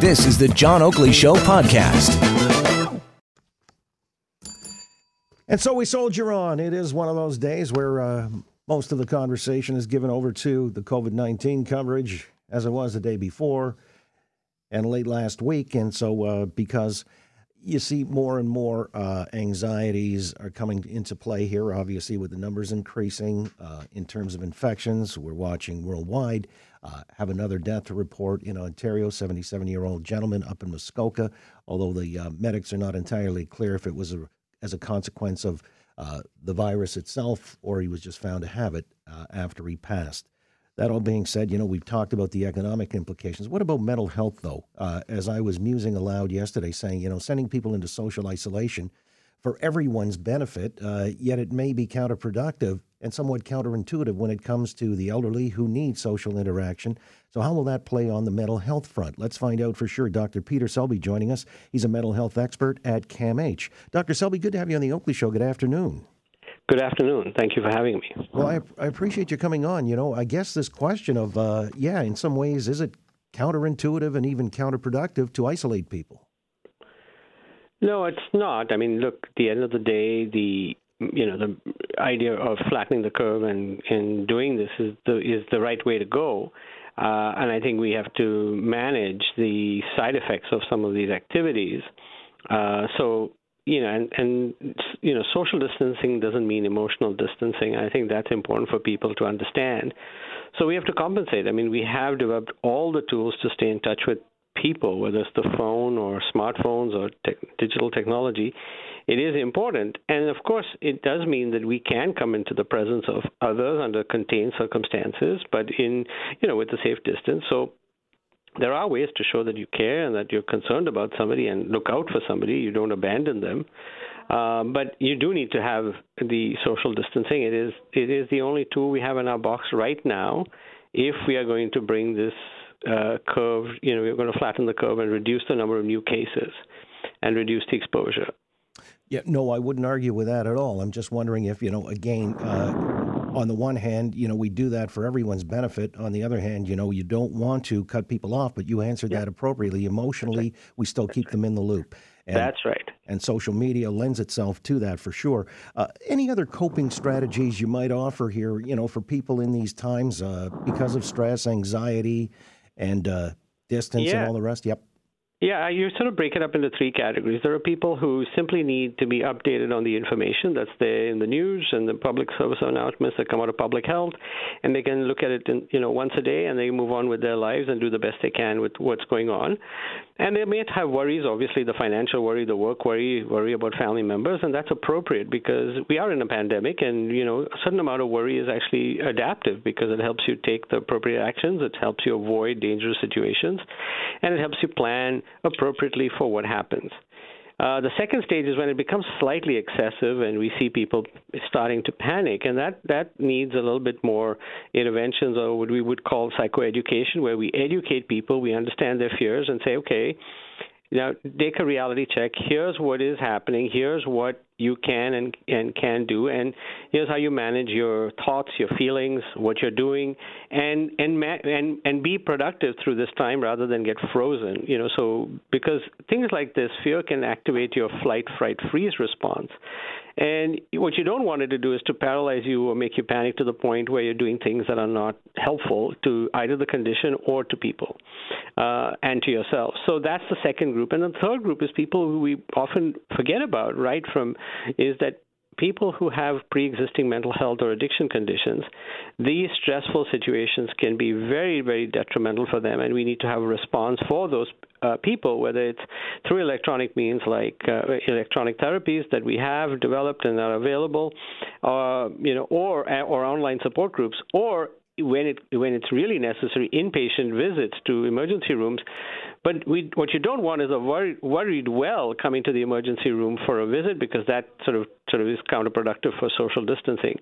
This is the John Oakley Show podcast. And so we soldier on. It is one of those days where uh, most of the conversation is given over to the COVID 19 coverage, as it was the day before and late last week. And so, uh, because you see more and more uh, anxieties are coming into play here, obviously, with the numbers increasing uh, in terms of infections. We're watching worldwide. Uh, have another death to report in Ontario, 77 year old gentleman up in Muskoka, although the uh, medics are not entirely clear if it was a as a consequence of uh, the virus itself, or he was just found to have it uh, after he passed. That all being said, you know, we've talked about the economic implications. What about mental health, though? Uh, as I was musing aloud yesterday, saying, you know, sending people into social isolation for everyone's benefit, uh, yet it may be counterproductive and somewhat counterintuitive when it comes to the elderly who need social interaction. So, how will that play on the mental health front? Let's find out for sure. Dr. Peter Selby joining us. He's a mental health expert at CAMH. Dr. Selby, good to have you on the Oakley Show. Good afternoon. Good afternoon. Thank you for having me. Well, I, I appreciate you coming on. You know, I guess this question of, uh, yeah, in some ways, is it counterintuitive and even counterproductive to isolate people? No, it's not. I mean, look, at the end of the day, the you know the idea of flattening the curve and and doing this is the is the right way to go. Uh, and I think we have to manage the side effects of some of these activities. Uh, so you know, and, and you know, social distancing doesn't mean emotional distancing. I think that's important for people to understand. So we have to compensate. I mean, we have developed all the tools to stay in touch with people, whether it's the phone or smartphones or te- digital technology, it is important. And of course, it does mean that we can come into the presence of others under contained circumstances, but in, you know, with a safe distance. So there are ways to show that you care and that you're concerned about somebody and look out for somebody. You don't abandon them. Um, but you do need to have the social distancing. It is it is the only tool we have in our box right now. If we are going to bring this uh, curve, you know, we're going to flatten the curve and reduce the number of new cases and reduce the exposure. Yeah, no, I wouldn't argue with that at all. I'm just wondering if, you know, again, uh, on the one hand, you know, we do that for everyone's benefit. On the other hand, you know, you don't want to cut people off, but you answered yeah. that appropriately. Emotionally, right. we still keep them in the loop. And, That's right. And social media lends itself to that for sure. Uh, any other coping strategies you might offer here, you know, for people in these times uh, because of stress, anxiety, and uh, distance yeah. and all the rest? Yep. Yeah, you sort of break it up into three categories. There are people who simply need to be updated on the information that's there in the news and the public service announcements that come out of public health, and they can look at it, in, you know, once a day, and they move on with their lives and do the best they can with what's going on. And they may have worries, obviously, the financial worry, the work worry, worry about family members, and that's appropriate because we are in a pandemic, and you know, a certain amount of worry is actually adaptive because it helps you take the appropriate actions, it helps you avoid dangerous situations, and it helps you plan appropriately for what happens. Uh, the second stage is when it becomes slightly excessive and we see people starting to panic, and that, that needs a little bit more interventions or what we would call psychoeducation, where we educate people, we understand their fears, and say, okay, now take a reality check. Here's what is happening. Here's what you can and, and can do, and here's how you manage your thoughts, your feelings, what you're doing, and and ma- and and be productive through this time rather than get frozen. You know, so because things like this, fear can activate your flight, fright, freeze response, and what you don't want it to do is to paralyze you or make you panic to the point where you're doing things that are not helpful to either the condition or to people uh, and to yourself. So that's the second group. And the third group is people who we often forget about, right? From is that people who have pre-existing mental health or addiction conditions, these stressful situations can be very, very detrimental for them, and we need to have a response for those uh, people, whether it's through electronic means like uh, electronic therapies that we have developed and are available, uh, you know, or or online support groups, or when it when it's really necessary, inpatient visits to emergency rooms. But we, what you don't want is a worried, worried well coming to the emergency room for a visit because that sort of sort of is counterproductive for social distancing.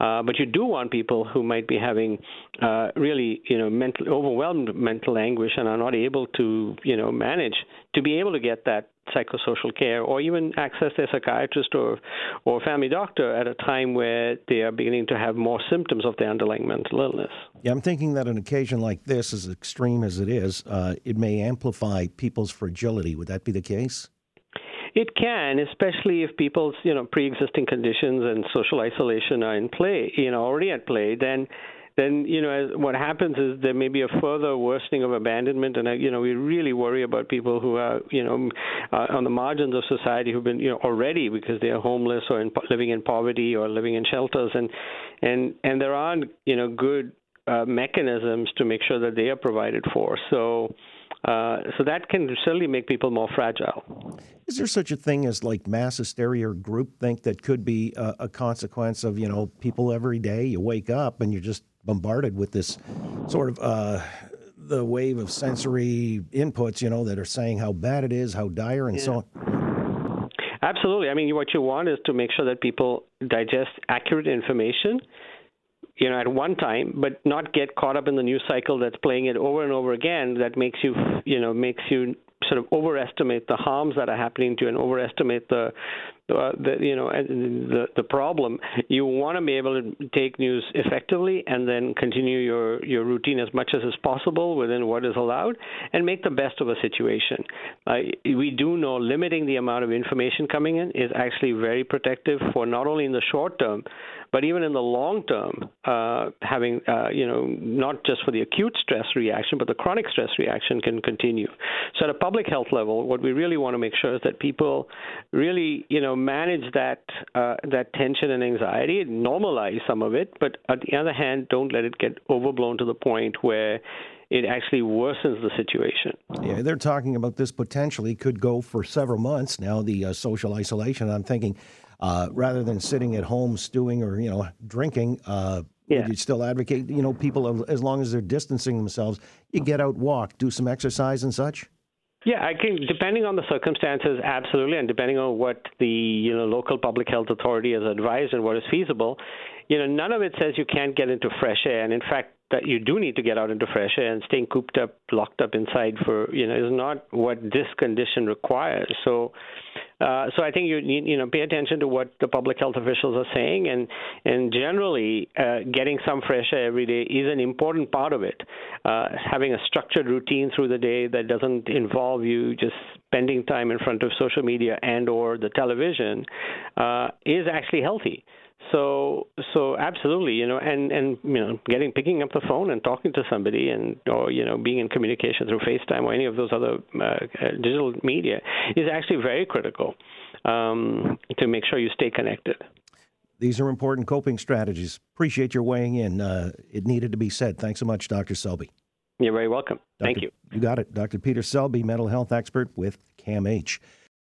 Uh, but you do want people who might be having uh, really, you know, mental overwhelmed mental anguish and are not able to, you know, manage to be able to get that psychosocial care or even access their psychiatrist or or family doctor at a time where they are beginning to have more symptoms of their underlying mental illness. Yeah, I'm thinking that an occasion like this, as extreme as it is, uh, it may amplify people's fragility. Would that be the case? It can, especially if people's you know pre-existing conditions and social isolation are in play, you know, already at play. Then then you know what happens is there may be a further worsening of abandonment and uh, you know we really worry about people who are you know uh, on the margins of society who've been you know already because they are homeless or in, living in poverty or living in shelters and and and there aren't you know good uh, mechanisms to make sure that they are provided for so uh, so that can certainly make people more fragile. Is there such a thing as like mass hysteria or groupthink that could be a, a, consequence of you know people every day you wake up and you're just bombarded with this sort of uh, the wave of sensory inputs you know that are saying how bad it is, how dire, and yeah. so on. Absolutely. I mean, what you want is to make sure that people digest accurate information you know, at one time, but not get caught up in the news cycle that's playing it over and over again. That makes you, you know, makes you sort of overestimate the harms that are happening to you and overestimate the, uh, the you know the the problem. You want to be able to take news effectively and then continue your your routine as much as is possible within what is allowed and make the best of a situation. Uh, we do know limiting the amount of information coming in is actually very protective for not only in the short term but even in the long term, uh, having uh, you know not just for the acute stress reaction, but the chronic stress reaction can continue. So at a public health level, what we really want to make sure is that people really you know manage that uh, that tension and anxiety, normalize some of it, but on the other hand, don't let it get overblown to the point where it actually worsens the situation. Yeah, they're talking about this potentially could go for several months now. The uh, social isolation. I'm thinking uh, rather than sitting at home stewing or you know drinking. Uh, yeah. Would you still advocate, you know, people as long as they're distancing themselves, you get out, walk, do some exercise and such? Yeah, I think depending on the circumstances, absolutely, and depending on what the you know local public health authority has advised and what is feasible, you know, none of it says you can't get into fresh air, and in fact, that you do need to get out into fresh air and staying cooped up, locked up inside for you know is not what this condition requires. So, uh, so I think you need you know pay attention to what the public health officials are saying, and and generally uh, getting some fresh air every day is an important part of it. Uh, having a structured routine through the day that doesn't involve you just spending time in front of social media and or the television uh, is actually healthy. So so absolutely, you know, and and you know, getting picking up the phone and talking to somebody, and or you know, being in communication through FaceTime or any of those other uh, digital media is actually very critical um, to make sure you stay connected. These are important coping strategies. Appreciate your weighing in. Uh, it needed to be said. Thanks so much, Dr. Selby. You're very welcome. Dr. Thank you. You got it. Dr. Peter Selby, mental health expert with CAMH.